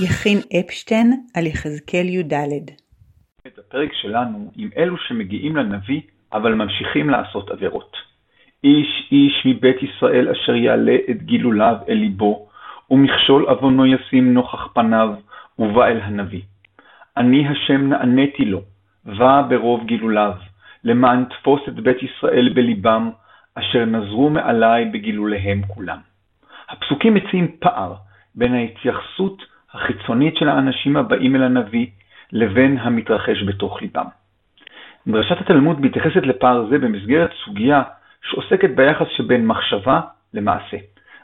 יכין אפשטיין על יחזקאל י"ד את הפרק שלנו עם אלו שמגיעים לנביא אבל ממשיכים לעשות עבירות. איש איש מבית ישראל אשר יעלה את גילוליו אל ליבו, ומכשול עוונו ישים נוכח פניו, ובא אל הנביא. אני השם נעניתי לו, בא ברוב גילוליו, למען תפוס את בית ישראל בליבם, אשר נזרו מעלי בגילוליהם כולם. הפסוקים מציעים פער בין ההתייחסות החיצונית של האנשים הבאים אל הנביא לבין המתרחש בתוך ליבם. דרשת התלמוד מתייחסת לפער זה במסגרת סוגיה שעוסקת ביחס שבין מחשבה למעשה.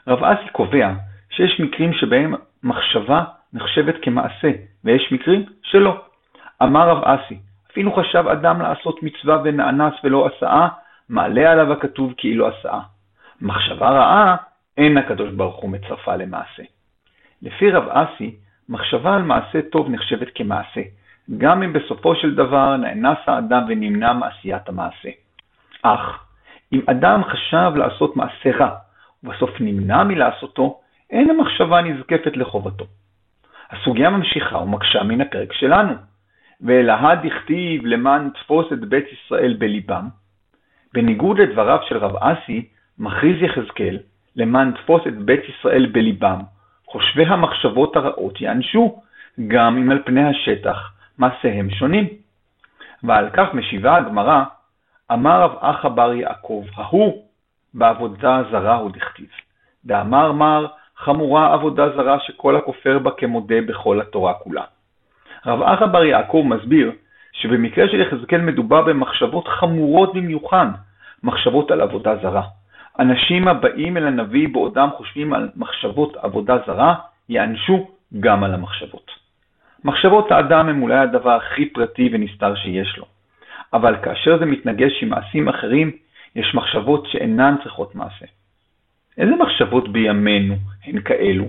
רב אסי קובע שיש מקרים שבהם מחשבה נחשבת כמעשה, ויש מקרים שלא. אמר רב אסי, אפילו חשב אדם לעשות מצווה ונאנס ולא עשאה, מעלה עליו הכתוב כאילו עשאה. מחשבה רעה, אין הקדוש ברוך הוא מצרפה למעשה. לפי רב אסי, מחשבה על מעשה טוב נחשבת כמעשה, גם אם בסופו של דבר נאנס האדם ונמנע מעשיית המעשה. אך, אם אדם חשב לעשות מעשה רע, ובסוף נמנע מלעשותו, אין המחשבה נזקפת לחובתו. הסוגיה ממשיכה ומקשה מן הפרק שלנו. ואלהה דכתיב למען תפוס את בית ישראל בליבם. בניגוד לדבריו של רב אסי, מכריז יחזקאל, למען תפוס את בית ישראל בליבם, חושבי המחשבות הרעות יענשו, גם אם על פני השטח מעשיהם שונים. ועל כך משיבה הגמרא, אמר רב אחא בר יעקב, ההוא בעבודה זרה הוא דכתיב. ואמר מר, חמורה עבודה זרה שכל הכופר בה כמודה בכל התורה כולה. רב אחא בר יעקב מסביר שבמקרה של יחזקאל מדובר במחשבות חמורות במיוחד, מחשבות על עבודה זרה. אנשים הבאים אל הנביא בעודם חושבים על מחשבות עבודה זרה, יענשו גם על המחשבות. מחשבות האדם הם אולי הדבר הכי פרטי ונסתר שיש לו, אבל כאשר זה מתנגש עם מעשים אחרים, יש מחשבות שאינן צריכות מעשה. איזה מחשבות בימינו הן כאלו?